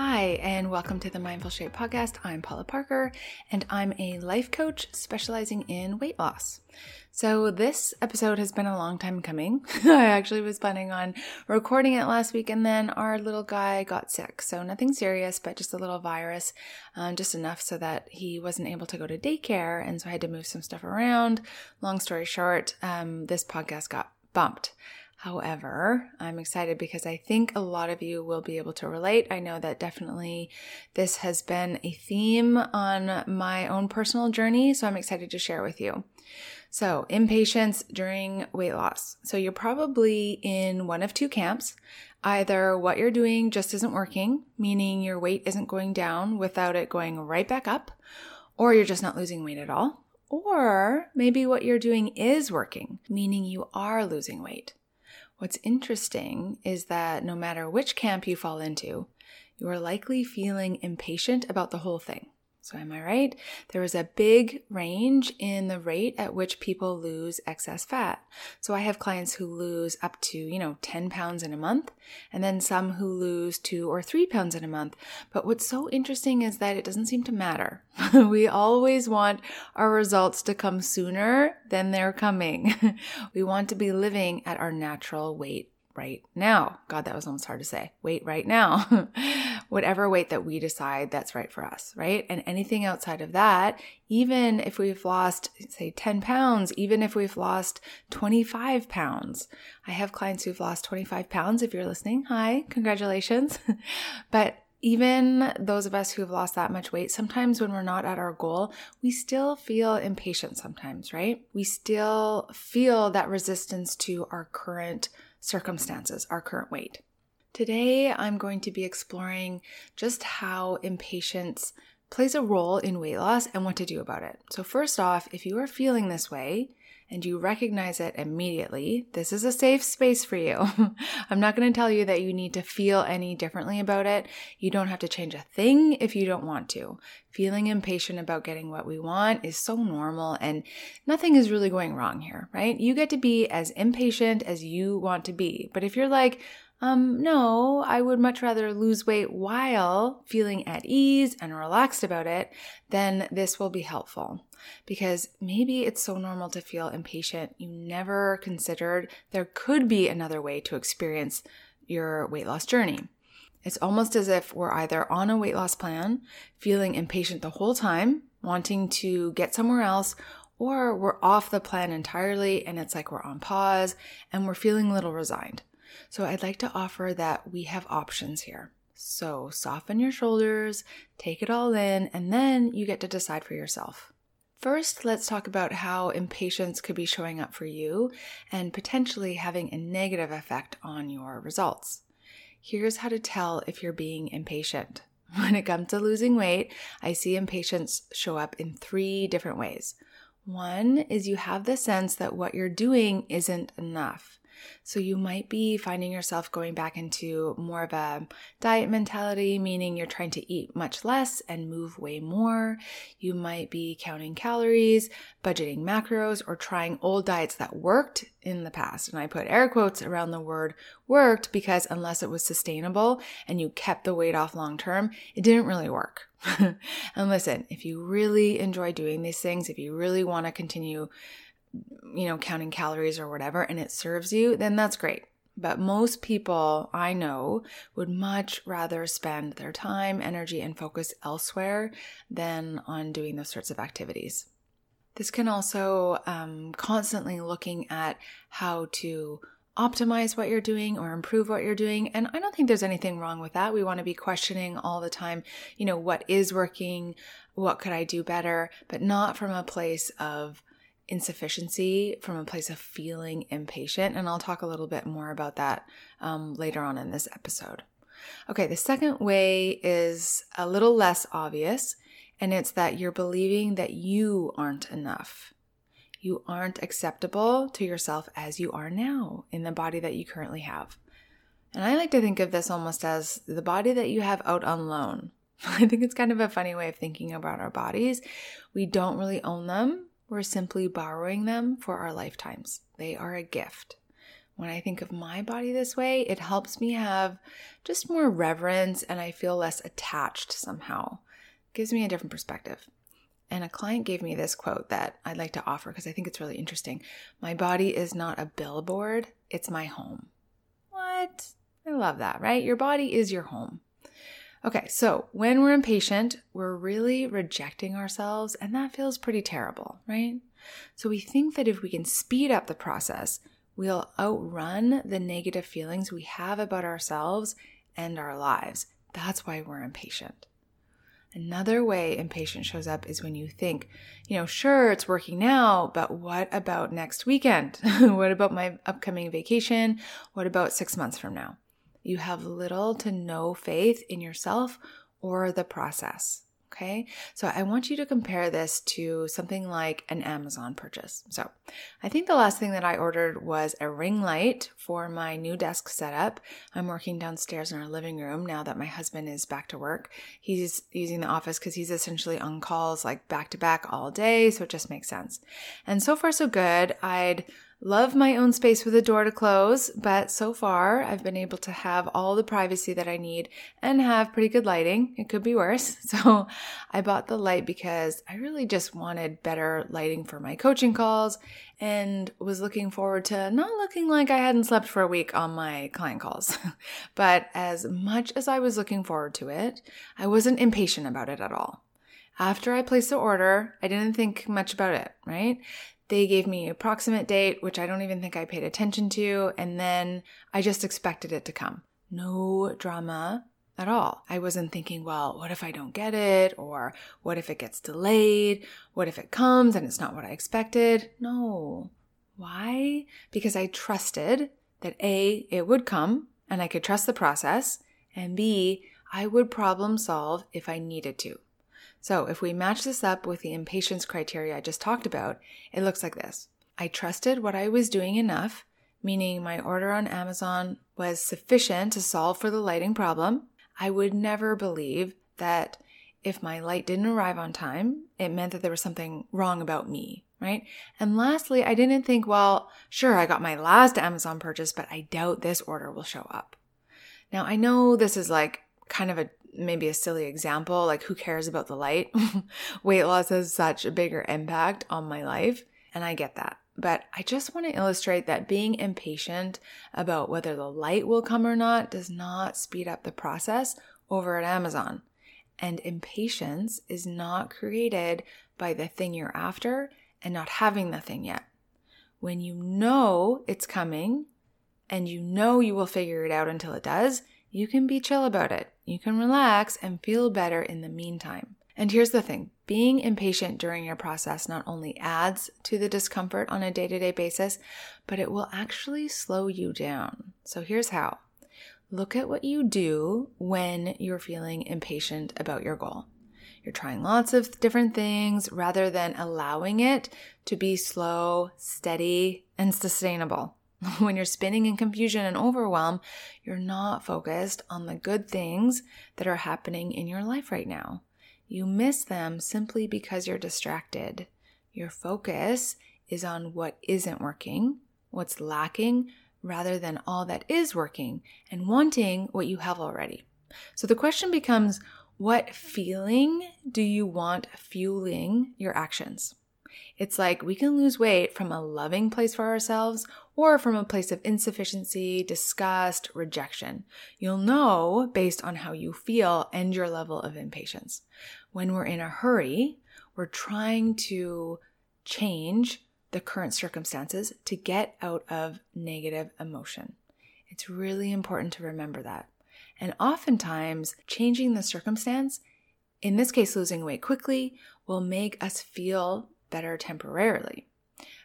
Hi, and welcome to the Mindful Shape podcast. I'm Paula Parker, and I'm a life coach specializing in weight loss. So, this episode has been a long time coming. I actually was planning on recording it last week, and then our little guy got sick. So, nothing serious, but just a little virus, um, just enough so that he wasn't able to go to daycare. And so, I had to move some stuff around. Long story short, um, this podcast got bumped. However, I'm excited because I think a lot of you will be able to relate. I know that definitely this has been a theme on my own personal journey, so I'm excited to share with you. So, impatience during weight loss. So, you're probably in one of two camps. Either what you're doing just isn't working, meaning your weight isn't going down without it going right back up, or you're just not losing weight at all. Or maybe what you're doing is working, meaning you are losing weight. What's interesting is that no matter which camp you fall into, you are likely feeling impatient about the whole thing. So, am I right? There is a big range in the rate at which people lose excess fat. So, I have clients who lose up to, you know, 10 pounds in a month, and then some who lose two or three pounds in a month. But what's so interesting is that it doesn't seem to matter. we always want our results to come sooner than they're coming. we want to be living at our natural weight right now. God, that was almost hard to say. Weight right now. Whatever weight that we decide that's right for us, right? And anything outside of that, even if we've lost, say, 10 pounds, even if we've lost 25 pounds. I have clients who've lost 25 pounds. If you're listening, hi, congratulations. but even those of us who have lost that much weight, sometimes when we're not at our goal, we still feel impatient sometimes, right? We still feel that resistance to our current circumstances, our current weight. Today, I'm going to be exploring just how impatience plays a role in weight loss and what to do about it. So, first off, if you are feeling this way, and you recognize it immediately, this is a safe space for you. I'm not going to tell you that you need to feel any differently about it. You don't have to change a thing if you don't want to. Feeling impatient about getting what we want is so normal and nothing is really going wrong here, right? You get to be as impatient as you want to be. But if you're like, um, no, I would much rather lose weight while feeling at ease and relaxed about it, then this will be helpful. Because maybe it's so normal to feel impatient, you never considered there could be another way to experience your weight loss journey. It's almost as if we're either on a weight loss plan, feeling impatient the whole time, wanting to get somewhere else, or we're off the plan entirely and it's like we're on pause and we're feeling a little resigned. So I'd like to offer that we have options here. So soften your shoulders, take it all in, and then you get to decide for yourself. First, let's talk about how impatience could be showing up for you and potentially having a negative effect on your results. Here's how to tell if you're being impatient. When it comes to losing weight, I see impatience show up in three different ways. One is you have the sense that what you're doing isn't enough. So you might be finding yourself going back into more of a diet mentality, meaning you're trying to eat much less and move way more. You might be counting calories, budgeting macros, or trying old diets that worked in the past. And I put air quotes around the word worked because unless it was sustainable and you kept the weight off long term, it didn't really work. and listen, if you really enjoy doing these things, if you really want to continue you know, counting calories or whatever, and it serves you, then that's great. But most people I know would much rather spend their time, energy, and focus elsewhere than on doing those sorts of activities. This can also um, constantly looking at how to optimize what you're doing or improve what you're doing. And I don't think there's anything wrong with that. We want to be questioning all the time, you know, what is working? What could I do better? But not from a place of insufficiency from a place of feeling impatient. And I'll talk a little bit more about that um, later on in this episode. Okay, the second way is a little less obvious, and it's that you're believing that you aren't enough. You aren't acceptable to yourself as you are now in the body that you currently have. And I like to think of this almost as the body that you have out on loan. I think it's kind of a funny way of thinking about our bodies. We don't really own them, we're simply borrowing them for our lifetimes. They are a gift. When I think of my body this way, it helps me have just more reverence and I feel less attached somehow. It gives me a different perspective. And a client gave me this quote that I'd like to offer because I think it's really interesting. My body is not a billboard, it's my home. What? I love that, right? Your body is your home. Okay, so when we're impatient, we're really rejecting ourselves, and that feels pretty terrible, right? So we think that if we can speed up the process, we'll outrun the negative feelings we have about ourselves and our lives. That's why we're impatient. Another way impatience shows up is when you think, you know, sure, it's working now, but what about next weekend? what about my upcoming vacation? What about six months from now? You have little to no faith in yourself or the process. Okay, so I want you to compare this to something like an Amazon purchase. So I think the last thing that I ordered was a ring light for my new desk setup. I'm working downstairs in our living room now that my husband is back to work. He's using the office because he's essentially on calls like back to back all day, so it just makes sense. And so far, so good. I'd Love my own space with a door to close, but so far I've been able to have all the privacy that I need and have pretty good lighting. It could be worse. So I bought the light because I really just wanted better lighting for my coaching calls and was looking forward to not looking like I hadn't slept for a week on my client calls. but as much as I was looking forward to it, I wasn't impatient about it at all. After I placed the order, I didn't think much about it, right? They gave me an approximate date, which I don't even think I paid attention to, and then I just expected it to come. No drama at all. I wasn't thinking, well, what if I don't get it? Or what if it gets delayed? What if it comes and it's not what I expected? No. Why? Because I trusted that A, it would come and I could trust the process, and B, I would problem solve if I needed to. So if we match this up with the impatience criteria I just talked about, it looks like this. I trusted what I was doing enough, meaning my order on Amazon was sufficient to solve for the lighting problem. I would never believe that if my light didn't arrive on time, it meant that there was something wrong about me, right? And lastly, I didn't think, well, sure, I got my last Amazon purchase, but I doubt this order will show up. Now, I know this is like kind of a maybe a silly example, like who cares about the light? Weight loss has such a bigger impact on my life, and I get that. But I just want to illustrate that being impatient about whether the light will come or not does not speed up the process over at Amazon. And impatience is not created by the thing you're after and not having the thing yet. When you know it's coming and you know you will figure it out until it does, you can be chill about it. You can relax and feel better in the meantime. And here's the thing being impatient during your process not only adds to the discomfort on a day to day basis, but it will actually slow you down. So here's how look at what you do when you're feeling impatient about your goal. You're trying lots of different things rather than allowing it to be slow, steady, and sustainable. when you're spinning in confusion and overwhelm, you're not focused on the good things that are happening in your life right now. You miss them simply because you're distracted. Your focus is on what isn't working, what's lacking, rather than all that is working and wanting what you have already. So the question becomes what feeling do you want fueling your actions? It's like we can lose weight from a loving place for ourselves or from a place of insufficiency, disgust, rejection. You'll know based on how you feel and your level of impatience. When we're in a hurry, we're trying to change the current circumstances to get out of negative emotion. It's really important to remember that. And oftentimes, changing the circumstance, in this case, losing weight quickly, will make us feel better temporarily.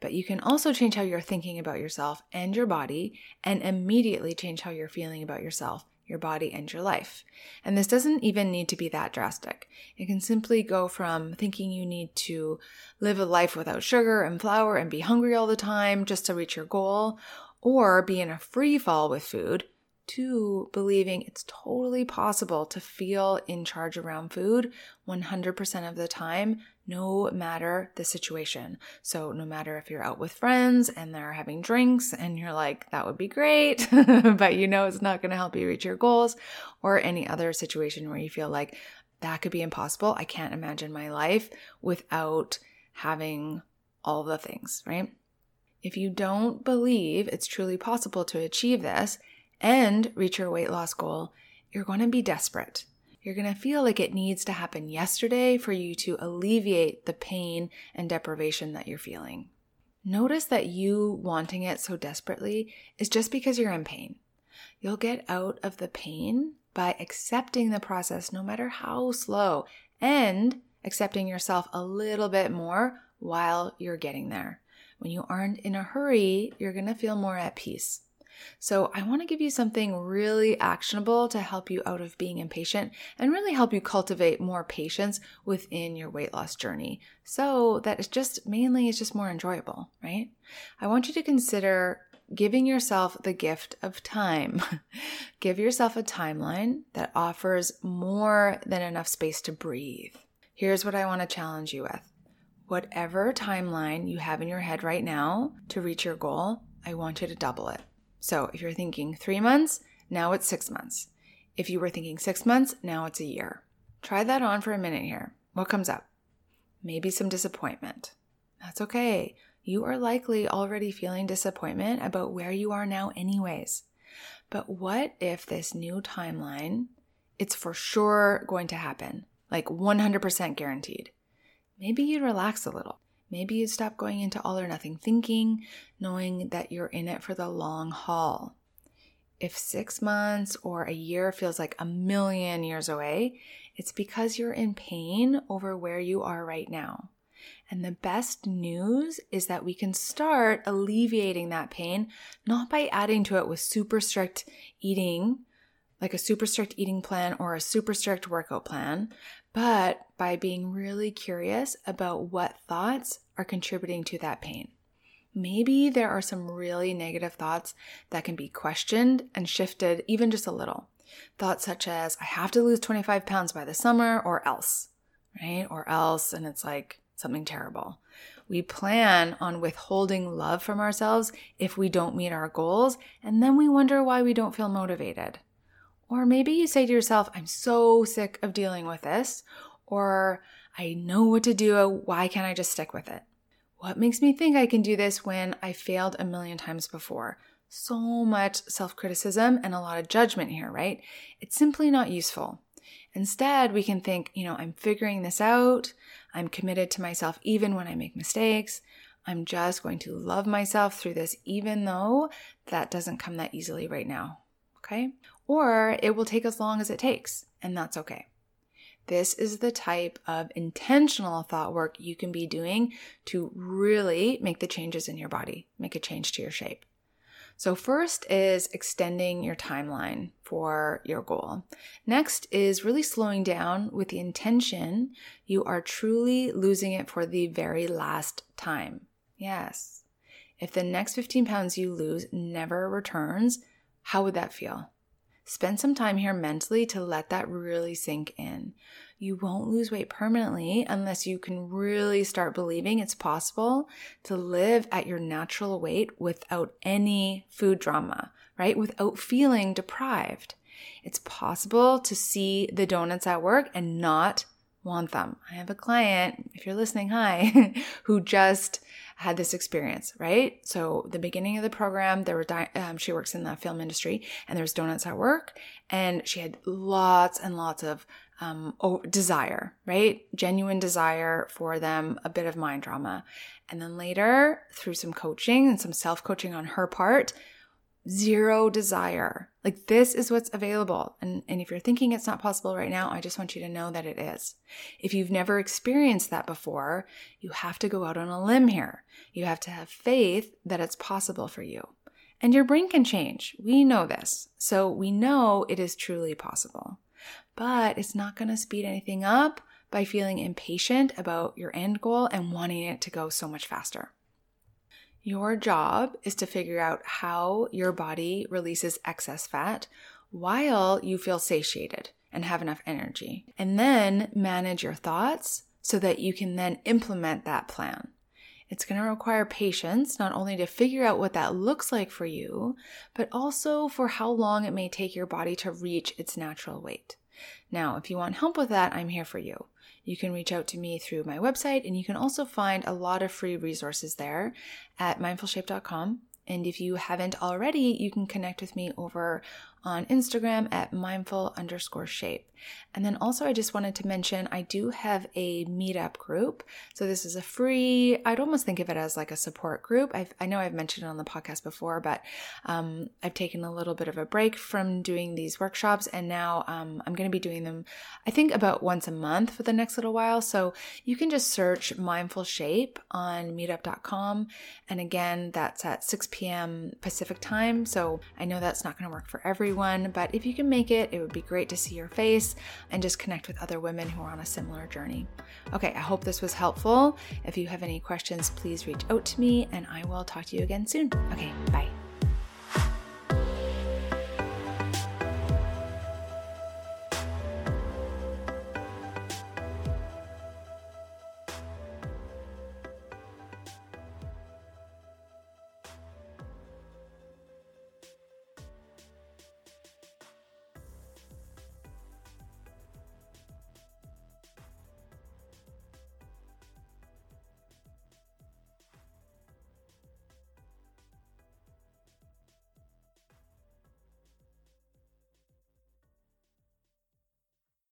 But you can also change how you're thinking about yourself and your body and immediately change how you're feeling about yourself, your body, and your life. And this doesn't even need to be that drastic. It can simply go from thinking you need to live a life without sugar and flour and be hungry all the time just to reach your goal, or be in a free fall with food to believing it's totally possible to feel in charge around food 100% of the time, no matter the situation. So, no matter if you're out with friends and they're having drinks and you're like, that would be great, but you know it's not going to help you reach your goals, or any other situation where you feel like that could be impossible. I can't imagine my life without having all the things, right? If you don't believe it's truly possible to achieve this and reach your weight loss goal, you're going to be desperate. You're going to feel like it needs to happen yesterday for you to alleviate the pain and deprivation that you're feeling. Notice that you wanting it so desperately is just because you're in pain. You'll get out of the pain by accepting the process, no matter how slow, and accepting yourself a little bit more while you're getting there. When you aren't in a hurry, you're going to feel more at peace. So, I want to give you something really actionable to help you out of being impatient and really help you cultivate more patience within your weight loss journey so that it's just mainly it's just more enjoyable, right? I want you to consider giving yourself the gift of time. Give yourself a timeline that offers more than enough space to breathe. Here's what I want to challenge you with whatever timeline you have in your head right now to reach your goal, I want you to double it. So if you're thinking three months, now it's six months. If you were thinking six months, now it's a year. Try that on for a minute here. What comes up? Maybe some disappointment. That's okay. You are likely already feeling disappointment about where you are now, anyways. But what if this new timeline, it's for sure going to happen, like 100% guaranteed? maybe you'd relax a little. Maybe you'd stop going into all or nothing thinking, knowing that you're in it for the long haul. If six months or a year feels like a million years away, it's because you're in pain over where you are right now. And the best news is that we can start alleviating that pain, not by adding to it with super strict eating, like a super strict eating plan or a super strict workout plan, but by being really curious about what thoughts are contributing to that pain. Maybe there are some really negative thoughts that can be questioned and shifted even just a little. Thoughts such as, I have to lose 25 pounds by the summer or else, right? Or else, and it's like something terrible. We plan on withholding love from ourselves if we don't meet our goals, and then we wonder why we don't feel motivated. Or maybe you say to yourself, I'm so sick of dealing with this, or I know what to do. Why can't I just stick with it? What makes me think I can do this when I failed a million times before? So much self criticism and a lot of judgment here, right? It's simply not useful. Instead, we can think, you know, I'm figuring this out. I'm committed to myself even when I make mistakes. I'm just going to love myself through this, even though that doesn't come that easily right now. Okay or it will take as long as it takes, and that's okay. This is the type of intentional thought work you can be doing to really make the changes in your body, make a change to your shape. So, first is extending your timeline for your goal. Next is really slowing down with the intention you are truly losing it for the very last time. Yes. If the next 15 pounds you lose never returns, how would that feel? Spend some time here mentally to let that really sink in. You won't lose weight permanently unless you can really start believing it's possible to live at your natural weight without any food drama, right? Without feeling deprived. It's possible to see the donuts at work and not want them. I have a client, if you're listening, hi, who just had this experience, right? So the beginning of the program, there were di- um, she works in the film industry, and there's donuts at work, and she had lots and lots of um, desire, right? Genuine desire for them, a bit of mind drama, and then later through some coaching and some self coaching on her part, zero desire. Like this is what's available. And, and if you're thinking it's not possible right now, I just want you to know that it is. If you've never experienced that before, you have to go out on a limb here. You have to have faith that it's possible for you. And your brain can change. We know this. So we know it is truly possible. But it's not going to speed anything up by feeling impatient about your end goal and wanting it to go so much faster. Your job is to figure out how your body releases excess fat while you feel satiated and have enough energy. And then manage your thoughts so that you can then implement that plan. It's going to require patience, not only to figure out what that looks like for you, but also for how long it may take your body to reach its natural weight. Now, if you want help with that, I'm here for you. You can reach out to me through my website, and you can also find a lot of free resources there at mindfulshape.com. And if you haven't already, you can connect with me over on Instagram at mindful underscore shape. And then also, I just wanted to mention I do have a meetup group. So this is a free, I'd almost think of it as like a support group. I've, i know I've mentioned it on the podcast before, but um, I've taken a little bit of a break from doing these workshops. And now um, I'm going to be doing them, I think, about once a month for the next little while. So you can just search Mindful Shape on meetup.com. And again, that's at 6 p.m. Pacific time. So I know that's not going to work for everyone everyone, but if you can make it, it would be great to see your face and just connect with other women who are on a similar journey. Okay, I hope this was helpful. If you have any questions, please reach out to me and I will talk to you again soon. Okay, bye.